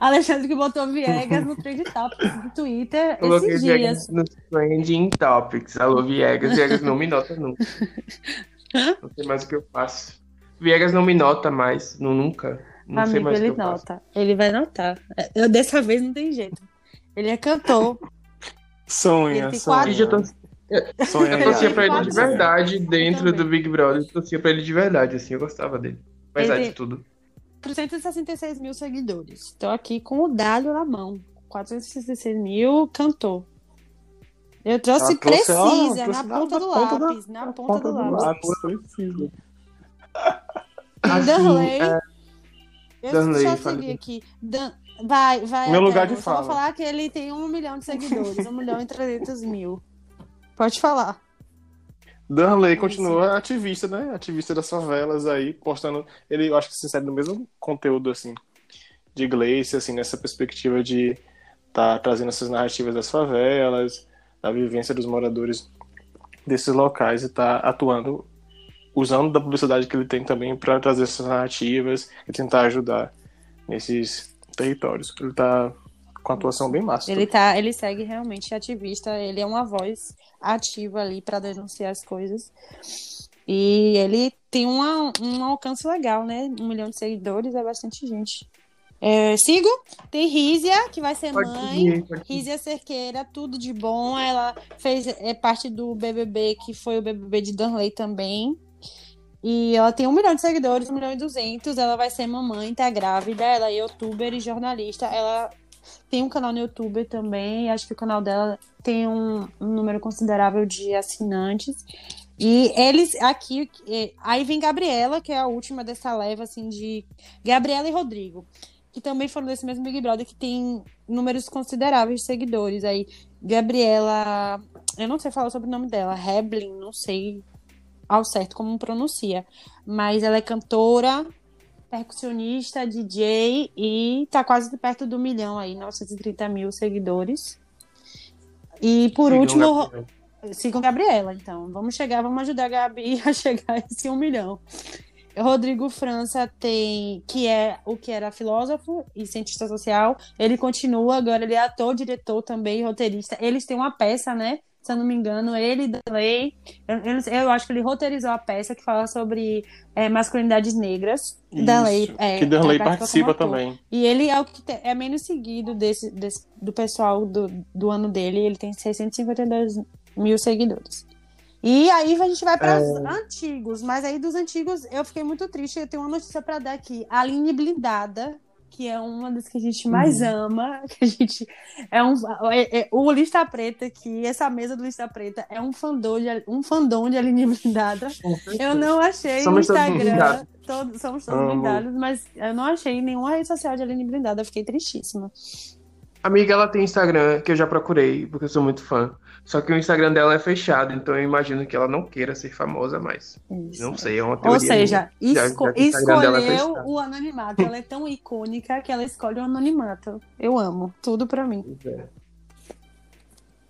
Alexandre que botou Viegas no Trend Topics do Twitter Coloquei esses Viegas dias. no Trending Topics. Alô, Viegas. Viegas não me nota nunca. Não sei mais o que eu faço. Viegas não me nota mais, não, nunca. Não Amigo, sei mais ele o que eu nota. Ele vai notar. Eu, dessa vez não tem jeito. Ele é cantor. Sonha, sonha. quatro- Eu Eu torcia pra ele de verdade dentro do Big Brother. Eu torcia pra ele de verdade, assim. Eu gostava dele. Apesar Ele- de tudo. 466 mil seguidores. Estou aqui com o dado na mão. 466 mil, cantor. Eu trouxe Ela trouxe, ó, precisa, trouxe na ponta do lápis. Na ponta do lápis. precisa. Assim, Danley. é, Eu Danley, deixa eu seguir aqui. Dan- Vai, vai. Meu lugar de Eu fala. vou falar que ele tem um milhão de seguidores. um milhão e trezentos mil. Pode falar. Danley continua ativista, né? Ativista das favelas aí, postando. Ele, eu acho que se insere no mesmo conteúdo, assim, de Gleice, assim, nessa perspectiva de tá trazendo essas narrativas das favelas, da vivência dos moradores desses locais e tá atuando, usando da publicidade que ele tem também para trazer essas narrativas e tentar ajudar nesses territórios. Ele tá com atuação bem massa. Ele tá, ele segue realmente ativista, ele é uma voz ativa ali para denunciar as coisas. E ele tem uma, um alcance legal, né? Um milhão de seguidores é bastante gente. É, sigo. Tem Rízia, que vai ser Pode mãe. seguir. Rízia Cerqueira, tudo de bom. Ela fez é parte do BBB, que foi o BBB de Danley também. E ela tem um milhão de seguidores, um milhão e duzentos. Ela vai ser mamãe, tá grávida. Ela é youtuber e jornalista. Ela tem um canal no YouTube também. Acho que o canal dela tem um, um número considerável de assinantes. E eles aqui. Aí vem Gabriela, que é a última dessa leva, assim, de. Gabriela e Rodrigo. Que também foram desse mesmo Big Brother, que tem números consideráveis de seguidores. Aí, Gabriela. Eu não sei falar sobre o nome dela. Heblin, não sei ao certo como pronuncia. Mas ela é cantora, percussionista, DJ e tá quase perto do milhão aí, 930 mil seguidores. E por Sigam último, Gabriel. sigam Gabriela, então. Vamos chegar, vamos ajudar a Gabi a chegar a esse um milhão. Rodrigo França tem, que é o que era filósofo e cientista social. Ele continua, agora ele é ator, diretor também, roteirista. Eles têm uma peça, né? Se eu não me engano, ele Danley. Eu, eu, acho que ele roteirizou a peça que fala sobre é, masculinidades negras. Isso, é, que Danley participa participa também. E ele é o que te- é menos seguido desse, desse- do pessoal do, do ano dele. Ele tem 652 mil seguidores. E aí a gente vai para os antigos, mas aí dos antigos eu fiquei muito triste. Eu tenho uma notícia para dar aqui. A Aline Blindada, que é uma das que a gente mais Uhum. ama, que a gente é um é- é- o Lista Preta que essa mesa do Lista Preta é um fandom de um fandom de Aline Blindada. Eu não achei Somos no Instagram, todos, somos todos Amo. blindados, mas eu não achei nenhuma rede social de Aline Blindada, eu fiquei tristíssima. Amiga, ela tem Instagram que eu já procurei, porque eu sou muito fã. Só que o Instagram dela é fechado, então eu imagino que ela não queira ser famosa mais. Isso. Não sei, é uma teoria. Ou seja, minha. Já- esco- já é escolheu fechado. o anonimato. Ela é tão icônica que ela escolhe o anonimato. Eu amo. Tudo pra mim. É.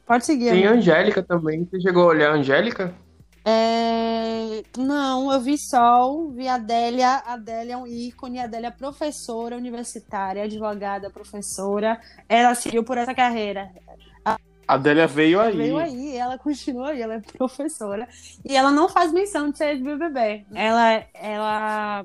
Pode seguir. Tem a amiga. Angélica também. Você chegou a olhar a Angélica? É, Não, eu vi Sol, vi a Adélia. A Adélia é um ícone. A Adélia é professora universitária, advogada, professora. Ela seguiu por essa carreira. A Adélia veio aí. Veio aí, ela continua aí, ela é professora. E ela não faz menção de ser ex-BBB. Ela, ela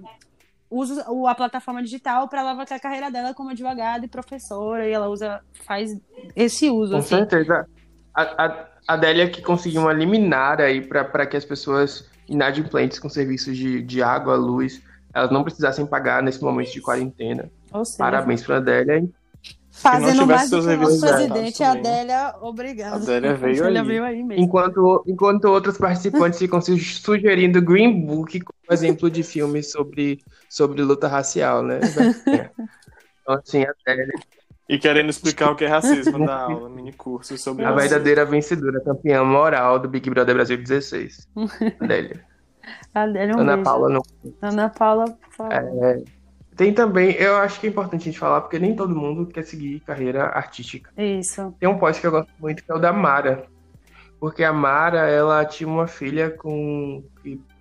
usa a plataforma digital para alavancar a carreira dela como advogada e professora. E ela usa, faz esse uso. Com assim. certeza. A, a, a Adélia que conseguiu uma liminar aí para que as pessoas inadimplentes com serviços de, de água, luz, elas não precisassem pagar nesse momento de quarentena. Seja, Parabéns para a Adélia. Fazendo tivesse mais do seus que o nosso serviços presidente, a. Adélia, obrigada. A Adélia veio Ela aí. veio aí mesmo. Enquanto, enquanto outros participantes ficam su- sugerindo Green Book como exemplo de filme sobre, sobre luta racial, né? Então, assim, a Adélia, E querendo explicar o que é racismo na aula, mini curso sobre a racismo. verdadeira vencedora, campeã moral do Big Brother Brasil 16. Adélia. A Adélia, um Ana beijo. Paula não. Ana Paula, por favor. Tem também, eu acho que é importante a gente falar, porque nem todo mundo quer seguir carreira artística. Isso. Tem um post que eu gosto muito, que é o da Mara. Porque a Mara, ela tinha uma filha com.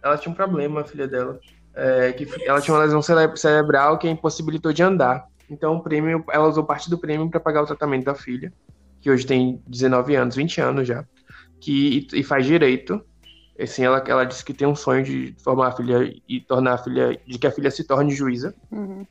Ela tinha um problema, a filha dela. É, que ela tinha uma lesão cere- cerebral que a impossibilitou de andar. Então, o prêmio, ela usou parte do prêmio para pagar o tratamento da filha, que hoje tem 19 anos, 20 anos já, que, e faz direito. Assim, ela, ela disse que tem um sonho de formar a filha e tornar a filha, de que a filha se torne juíza. Uhum.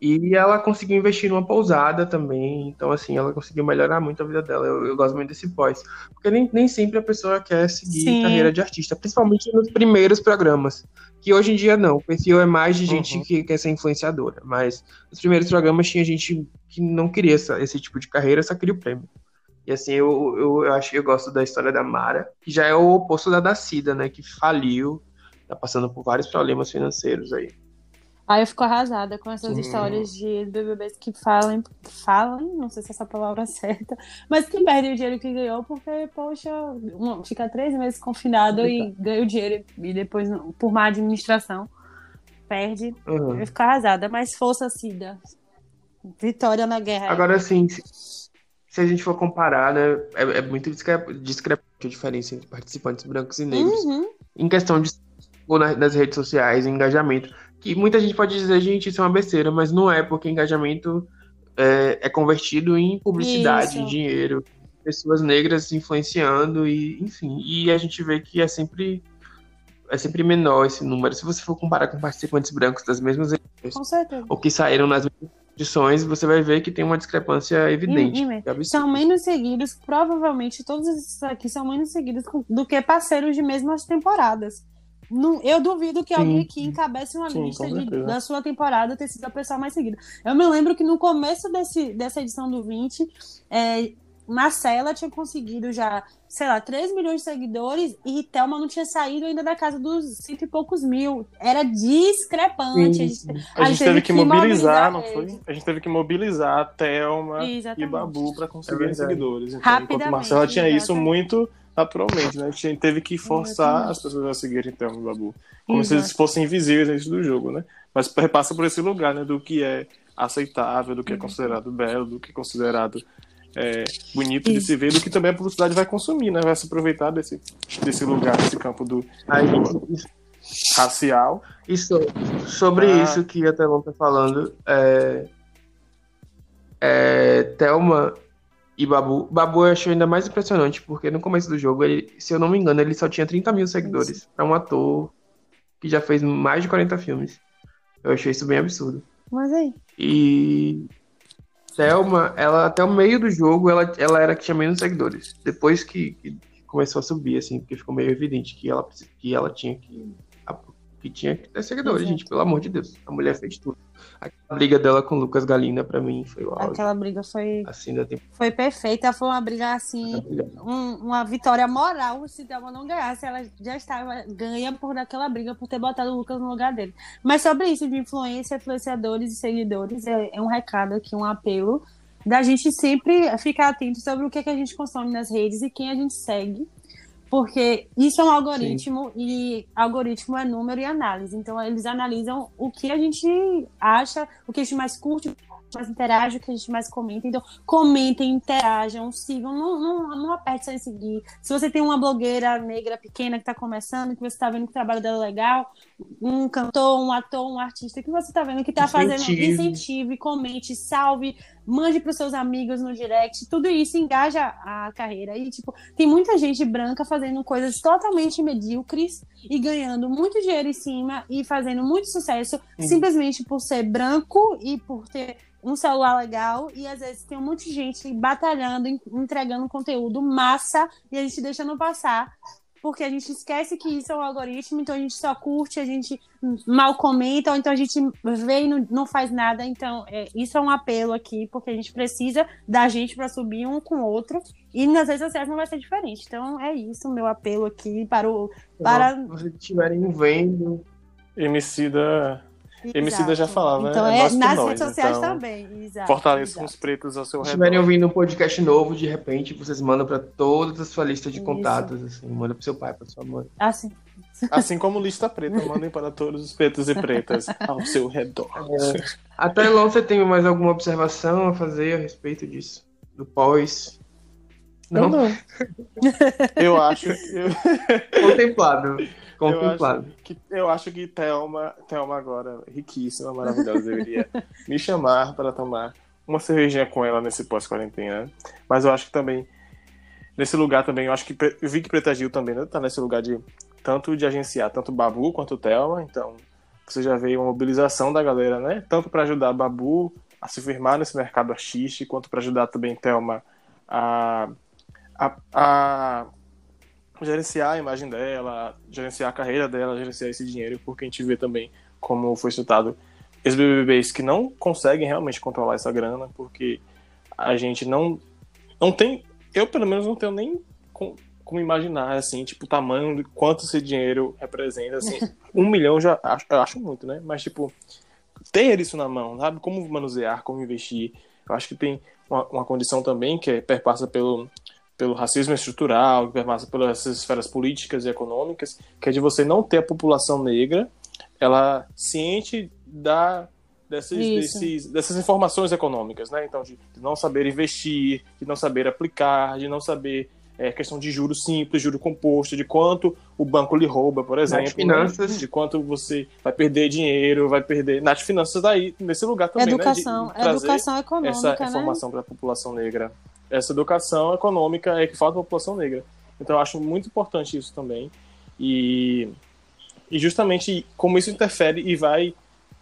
E ela conseguiu investir numa pousada também. Então, assim, ela conseguiu melhorar muito a vida dela. Eu, eu gosto muito desse pós. Porque nem, nem sempre a pessoa quer seguir Sim. carreira de artista, principalmente nos primeiros programas. Que hoje em dia não. O perfil é mais de gente Uhum. que quer ser influenciadora. Mas nos primeiros programas tinha gente que não queria essa- esse tipo de carreira, só queria o prêmio. E assim, eu, eu, eu acho que eu gosto da história da Mara, que já é o oposto da da Cida, né? Que faliu, tá passando por vários problemas financeiros aí. Aí eu fico arrasada com essas Sim. histórias de BBBs que falam, falam, não sei se essa palavra é certa, mas que perdem o dinheiro que ganhou porque, poxa, um- fica três meses confinado e ganha o dinheiro e depois, por má administração, perde. Uhum. Eu fico arrasada, mas força, Cida. Vitória na guerra. Agora, se, se a gente for comparar, né, é, é muito discre- discrepante a diferença entre participantes brancos e negros. Uhum. Em questão de ou na- nas redes sociais, engajamento. Que muita gente pode dizer, gente, isso é uma besteira, mas não é, porque engajamento é, é convertido em publicidade, Isso. em dinheiro, pessoas negras influenciando, e enfim. E a gente vê que é sempre. É sempre menor esse número. Se você for comparar com participantes brancos das mesmas eleições, ou que saíram nas mesmas edições, você vai ver que tem uma discrepância evidente. É absurdo. São menos seguidos, provavelmente todos esses aqui são menos seguidos do que parceiros de mesmas temporadas. Não, eu duvido que Sim. alguém aqui encabece uma Sim, lista de- da sua temporada ter sido a pessoa mais seguida. Eu me lembro que no começo desse, dessa edição do 20, é, Marcela tinha conseguido já, sei lá, 3 milhões de seguidores e Thelma não tinha saído ainda da casa dos cento e poucos mil. Era discrepante. Sim, A gente- sim. A gente teve que mobilizar, não mobilizar foi? eles. A gente teve que mobilizar a Thelma e Exatamente. Babu para É conseguir verdade. seguidores. Então, enquanto Marcela tinha isso muito naturalmente, né? A gente teve que forçar Exatamente. as pessoas a seguirem Thelma e Babu. Como se Exato. eles fossem invisíveis antes do jogo, né? Mas repassa por esse lugar, né? Do que é aceitável, do que é considerado belo, do que é considerado é, bonito de Isso. se ver, do que também a publicidade vai consumir, né? Vai se aproveitar desse, desse lugar, desse campo do Aí, isso- racial. Isso, sobre Ah. isso que a Thelma tá falando, é, é, Thelma e Babu. Babu eu achei ainda mais impressionante, porque no começo do jogo, ele, se eu não me engano, ele só tinha 30 mil seguidores para um ator que já fez mais de 40 filmes. Eu achei isso bem absurdo. Mas aí. E Thelma, ela até o meio do jogo, ela, ela era que tinha menos seguidores. Depois que, que começou a subir, assim, porque ficou meio evidente que ela, que ela tinha que que tinha que ter seguidores, gente, pelo amor de Deus. A mulher fez tudo. A briga dela com o Lucas Galina, pra mim, foi auge. Aquela briga foi, Assim, foi perfeita. Foi uma briga assim, um- uma vitória moral se Thelma não ganhasse. Ela já estava ganha por aquela briga, por ter botado o Lucas no lugar dele. Mas sobre isso de influência, influenciadores e seguidores, é, é um recado aqui, um apelo da gente sempre ficar atento sobre o que, é que a gente consome nas redes e quem a gente segue. Porque isso é um algoritmo e algoritmo é número e análise. Então, eles analisam o que a gente acha, o que a gente mais curte, o que a gente mais interage, o que a gente mais comenta. Então, comentem, interajam, sigam, não, não, não aperte só em seguir. Se você tem uma blogueira negra pequena que está começando, que você está vendo que o trabalho dela é legal, um cantor, um ator, um artista que você está vendo que está fazendo, incentive, comente, salve, mande para os seus amigos no direct, tudo isso engaja a carreira. E, tipo, tem muita gente branca fazendo coisas totalmente medíocres e ganhando muito dinheiro em cima e fazendo muito sucesso simplesmente por ser branco e por ter um celular legal e às vezes tem um monte de gente batalhando, en- entregando conteúdo massa e a gente deixa não passar. Porque a gente esquece que isso é um algoritmo, então a gente só curte, a gente mal comenta, ou então a gente vê e não, não faz nada. Então, é, isso é um apelo aqui, porque a gente precisa da gente para subir um com o outro. E nas redes sociais não vai ser diferente. Então, é isso, o meu apelo aqui para o. Para... Se vocês estiverem vendo, Emicida, Emicida já falava, né? Então, É é, nós nas nós, redes sociais então, também. Exato, fortaleça com os pretos ao seu se estiverem redor. ouvindo um podcast novo, de repente, vocês mandam pra toda a sua lista de Isso. contatos, assim, manda pro seu pai, pra sua mãe. Assim. Assim como lista preta, mandem para todos os pretos e pretas ao seu redor. Até lá, você tem mais alguma observação a fazer a respeito disso? Do pós? Não, não. Eu acho, eu, Contemplado. eu Contemplado. acho que eu acho que Thelma, Thelma agora riquíssima, maravilhosa, deveria me chamar para tomar uma cervejinha com ela nesse pós-quarentena. Mas eu acho que também nesse lugar também, eu acho que eu vi que Preta Gil também né, tá nesse lugar de tanto de agenciar tanto Babu quanto Thelma, então você já vê uma mobilização da galera, né? Tanto para ajudar Babu a se firmar nesse mercado artístico, quanto para ajudar também Thelma a, a, a gerenciar a imagem dela, gerenciar a carreira dela, gerenciar esse dinheiro, porque a gente vê também, como foi citado, ex-BBBs que não conseguem realmente controlar essa grana, porque a gente não, não tem, eu pelo menos não tenho nem com- como imaginar, assim, tipo, o tamanho de quanto esse dinheiro representa, assim, um milhão já acho, eu acho muito, né, mas tipo, ter isso na mão, sabe, como manusear, como investir, eu acho que tem uma, uma condição também que é, perpassa pelo pelo racismo estrutural, que perpassa pelas esferas políticas e econômicas, que é de você não ter a população negra, ela ciente da desses, Isso. desses- dessas informações econômicas, né? Então, de, de não saber investir, de não saber aplicar, de não saber é, questão de juros simples, juro composto, de quanto o banco lhe rouba, por exemplo, né? finanças. de quanto você vai perder dinheiro, vai perder. Nas finanças daí, nesse lugar também, educação, né? de- de educação econômica, essa né? informação para a população negra. Essa educação econômica é que falta a população negra. Então eu acho muito importante isso também. E, e justamente como isso interfere e vai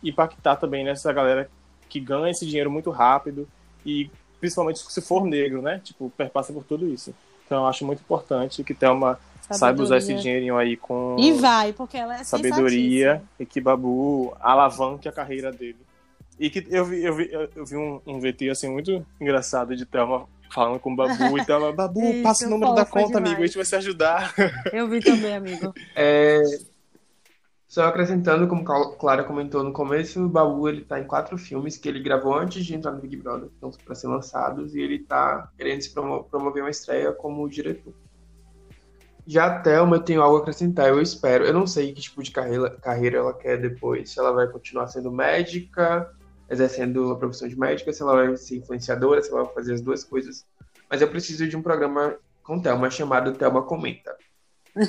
impactar também nessa galera que ganha esse dinheiro muito rápido e principalmente se for negro, né? Tipo, perpassa por tudo isso. Então eu acho muito importante que Thelma saiba usar esse dinheirinho aí com E vai, porque ela é sabedoria e que Babu alavanque a carreira dele. E que eu vi, eu vi, eu vi um, um VT assim muito engraçado de Thelma falando com o Babu e Thelma, Babu, Isso, passa o número da conta, amigo, a demais. gente vai se ajudar. Eu vi também, amigo. É, Só acrescentando, como Cla- Clara comentou no começo, o Babu ele tá em quatro filmes que ele gravou antes de entrar no Big Brother, que estão para ser lançados, e ele tá querendo se promo- promover uma estreia como diretor. Já a Thelma, eu tenho algo a acrescentar, eu espero. Eu não sei que tipo de carreira, carreira ela quer depois. Se ela vai continuar sendo médica, exercendo a profissão de médica, se ela vai ser influenciadora, se ela vai fazer as duas coisas. Mas eu preciso de um programa com Thelma chamado Thelma Comenta.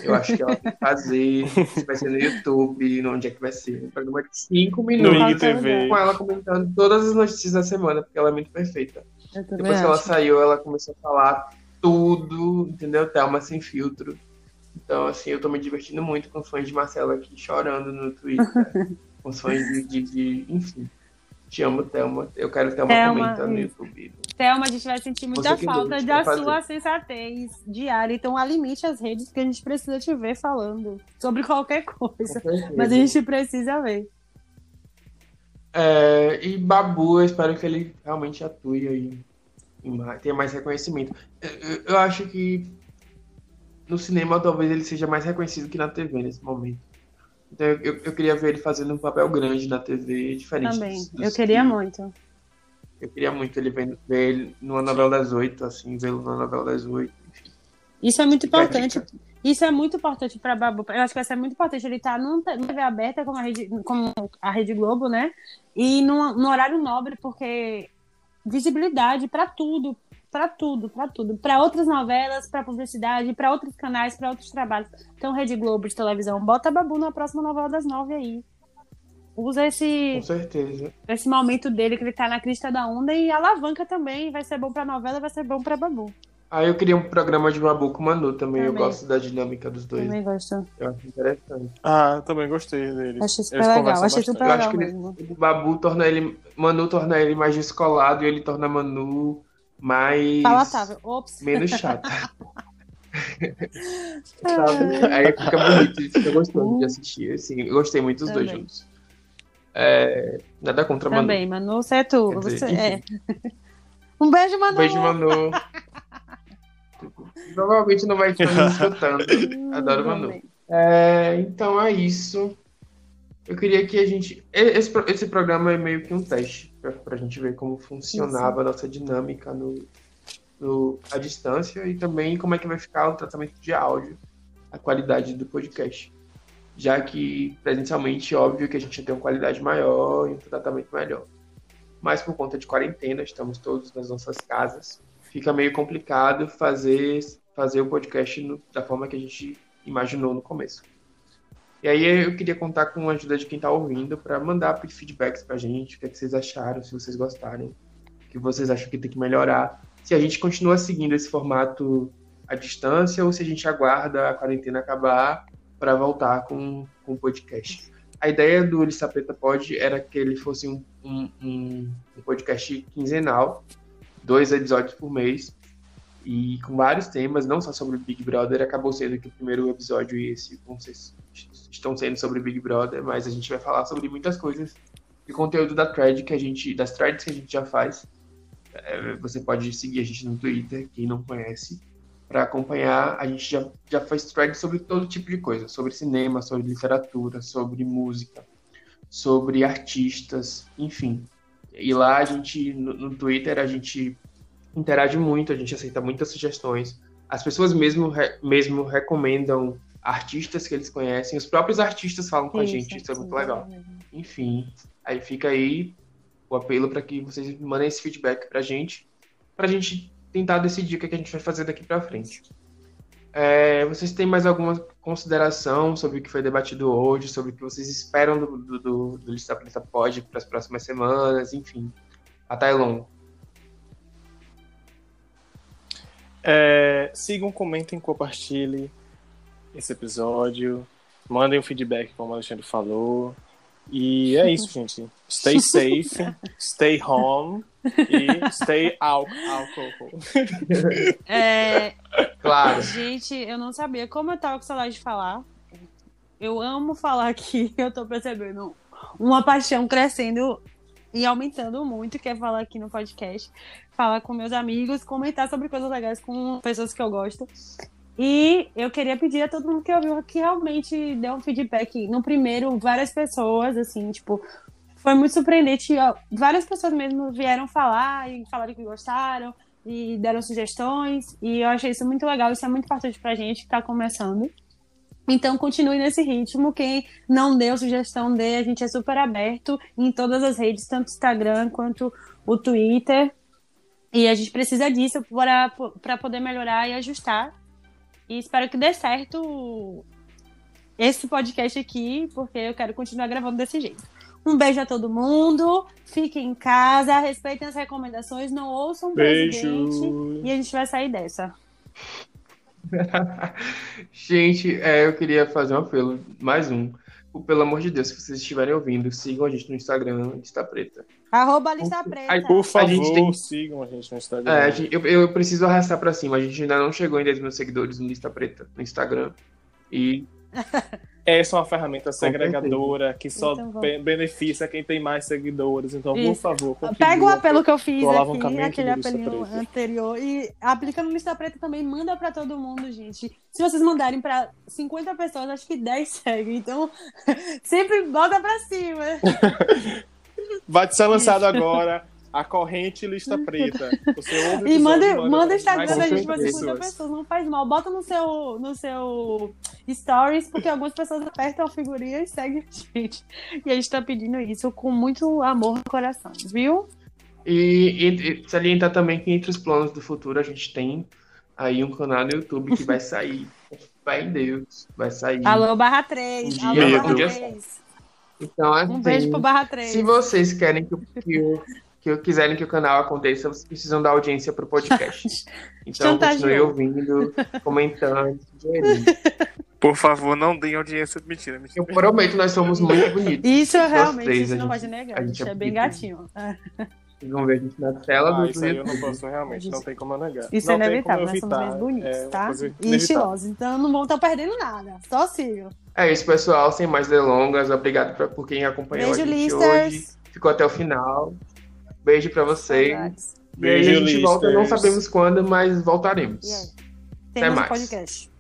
Eu acho que ela tem que fazer, se vai ser no YouTube, onde é que vai ser. Um programa de cinco minutos com ela comentando todas as notícias da semana, porque ela é muito perfeita. Depois que ela saiu, ela começou a falar tudo, entendeu? Thelma sem filtro. Então, assim, eu tô me divertindo muito com os fãs de Marcela aqui chorando no Twitter. com os fãs de, de, de- Enfim. Te amo, Thelma. Eu quero Thelma Thelma, comenta no isso. YouTube. Thelma, a gente vai sentir muita que falta da sua sensatez diária. Então, alimite as redes, porque a gente precisa te ver falando sobre qualquer coisa. Mas a gente precisa ver. É, e Babu, eu espero que ele realmente atue aí, tenha mais reconhecimento. Eu- eu acho que no cinema talvez ele seja mais reconhecido que na TV nesse momento. Então eu, eu- queria ver ele fazendo um papel grande na TV, diferente Também. dos- dos Eu queria que- muito. Eu queria muito ele vendo, ver ele numa novela das oito, assim, vê-lo numa novela das oito. enfim. Isso é muito Fica importante. Isso é muito importante para Babu. Eu acho que vai ser muito importante ele te- numa TV aberta como a Rede, como a Rede Globo, né? E num, num horário nobre, porque visibilidade para tudo, para tudo, para tudo, para outras novelas, para publicidade, para outros canais, para outros trabalhos. Então, Rede Globo de televisão, bota Babu na próxima novela das nove aí. Usa esse, Com certeza. esse momento dele que ele tá na crista da onda e alavanca também. Vai ser bom pra novela, vai ser bom pra Babu. Aí eu queria um programa de Babu com Manu também. Eu Também. gosto da dinâmica dos dois. Também gosto. Eu acho interessante. Ah, eu também gostei dele. Achei super Eles legal. Achei super Eu acho que ele- mesmo. Babu torna ele. Manu torna ele mais descolado e ele torna Manu mais. Palatável. Ops. Menos chata. Aí fica bonito, fica gostoso de assistir. Assim, eu gostei muito dos dois Também. juntos. É, nada contra Manu. Também, Manu, você é tu. Dizer, Você é. Um beijo, Manu. Um beijo, Manu. Provavelmente não vai estar nos escutando. Hum, Adoro Manu. também. É, então é isso. Eu queria que a gente. Esse, esse programa é meio que um teste pra, pra gente ver como funcionava a nossa dinâmica no, no, à distância e também como é que vai ficar o tratamento de áudio, a qualidade do podcast. Já que presencialmente, óbvio que a gente tem uma qualidade maior e um tratamento melhor. Mas por conta de quarentena, estamos todos nas nossas casas. Fica meio complicado fazer, fazer o podcast no- da forma que a gente imaginou no começo. E aí eu queria contar com a ajuda de quem está ouvindo para mandar feedbacks pra gente, o que, é que vocês acharam, se vocês gostaram, o que vocês acham que tem que melhorar, se a gente continua seguindo esse formato à distância ou se a gente aguarda a quarentena acabar para voltar com, com o podcast. A ideia do Lista Preta Pod era que ele fosse um, um, um podcast quinzenal, dois episódios por mês, e com vários temas, não só sobre Big Brother. Acabou sendo que o primeiro episódio e esse vão ser, estão sendo sobre Big Brother, mas a gente vai falar sobre muitas coisas de conteúdo da thread que a gente, das threads que a gente já faz. É, você pode seguir a gente no Twitter, quem não conhece, para acompanhar. A gente já, já faz threads sobre todo tipo de coisa, sobre cinema, sobre literatura, sobre música, sobre artistas, enfim. E lá a gente, no, no Twitter, a gente interage muito, a gente aceita muitas sugestões. As pessoas mesmo, re- mesmo recomendam artistas que eles conhecem, os próprios artistas falam com a gente, isso é muito legal. Enfim, aí fica aí o apelo para que vocês mandem esse feedback pra gente, pra gente tentar decidir o que, é que a gente vai fazer daqui pra frente. É, vocês têm mais alguma consideração sobre o que foi debatido hoje, sobre o que vocês esperam do, do, do, do Lista Preta Pod para as próximas semanas, enfim. A Tailon. É, sigam, comentem, compartilhem esse episódio. Mandem um feedback, como o Alexandre falou. E é isso, gente. Stay safe, stay home e stay al alcohol. É, Claro. gente, eu não sabia como eu tava com saudade de falar. Eu amo falar aqui, eu tô percebendo uma paixão crescendo e aumentando muito, que é falar aqui no podcast, falar com meus amigos, comentar sobre coisas legais com pessoas que eu gosto. E eu queria pedir a todo mundo que ouviu que realmente dê um feedback. No primeiro, várias pessoas, assim, tipo, foi muito surpreendente. Várias pessoas mesmo vieram falar e falaram que gostaram e deram sugestões. E eu achei isso muito legal. Isso é muito importante pra gente que tá começando. Então, continue nesse ritmo. Quem não deu sugestão, dê. A gente é super aberto em todas as redes, tanto o Instagram quanto o Twitter. E a gente precisa disso para poder melhorar e ajustar. E espero que dê certo esse podcast aqui, porque eu quero continuar gravando desse jeito. Um beijo a todo mundo. Fiquem em casa, respeitem as recomendações, não ouçam o presidente. E a gente vai sair dessa. Gente, é, eu queria fazer um apelo, mais um. pelo amor de Deus, se vocês estiverem ouvindo, sigam a gente no Instagram, Lista Preta. Arroba Lista Preta. Aí, Por favor, gente tem- sigam a gente no Instagram. É, a gente- eu, eu preciso arrastar pra cima. A gente ainda não chegou em 10 mil seguidores no Lista Preta no Instagram. E Essa é uma ferramenta segregadora que só Então, beneficia quem tem mais seguidores. Então, por Isso. favor, contribua. Pega o apelo que eu fiz aqui, aquele Preta. anterior, e aplica no Lista Preta também, manda pra todo mundo, gente. Se vocês mandarem pra 50 pessoas, acho que 10 seguem. Então, sempre bota pra cima. Vai ser lançado agora a corrente lista preta. Você ouve E manda, manda o Instagram da gente pra 50 50 pessoas, não faz mal. Bota no seu, no seu stories, porque algumas pessoas apertam a figurinha e seguem a gente. E a gente tá pedindo isso com muito amor no coração, viu? E, e- e salientar também que entre os planos do futuro a gente tem aí um canal no YouTube que vai sair. Vai em Deus, vai sair. Alô, barra 3. Um Alô, barra um dia 3. Então, assim, Um beijo pro barra 3. se vocês querem que, o- que, o- o- quiserem que o canal aconteça, vocês precisam dar audiência pro podcast. Então, continue ouvindo, comentando, sugerindo. Por favor, não deem audiência. Mentira, Eu mentira. prometo, nós somos muito bonitos. Isso Nós realmente, três, isso a não gente- pode negar. a A gente gente é é bem gatinho. Vocês vão ver a gente na tela Ah, do isso aí eu não posso realmente, não tem como eu negar. Isso não é inevitável, nós somos bem bonitos, é tá? E estilosos, então não vão estar perdendo nada. Só sigam. É isso, pessoal. Sem mais delongas, obrigado pra, por quem acompanhou Beijo, a gente listers. hoje. Ficou até o final. Beijo pra vocês. Saudades. E a Beijo, gente volta, não sabemos quando, mas voltaremos. Aí? Até mais. podcast.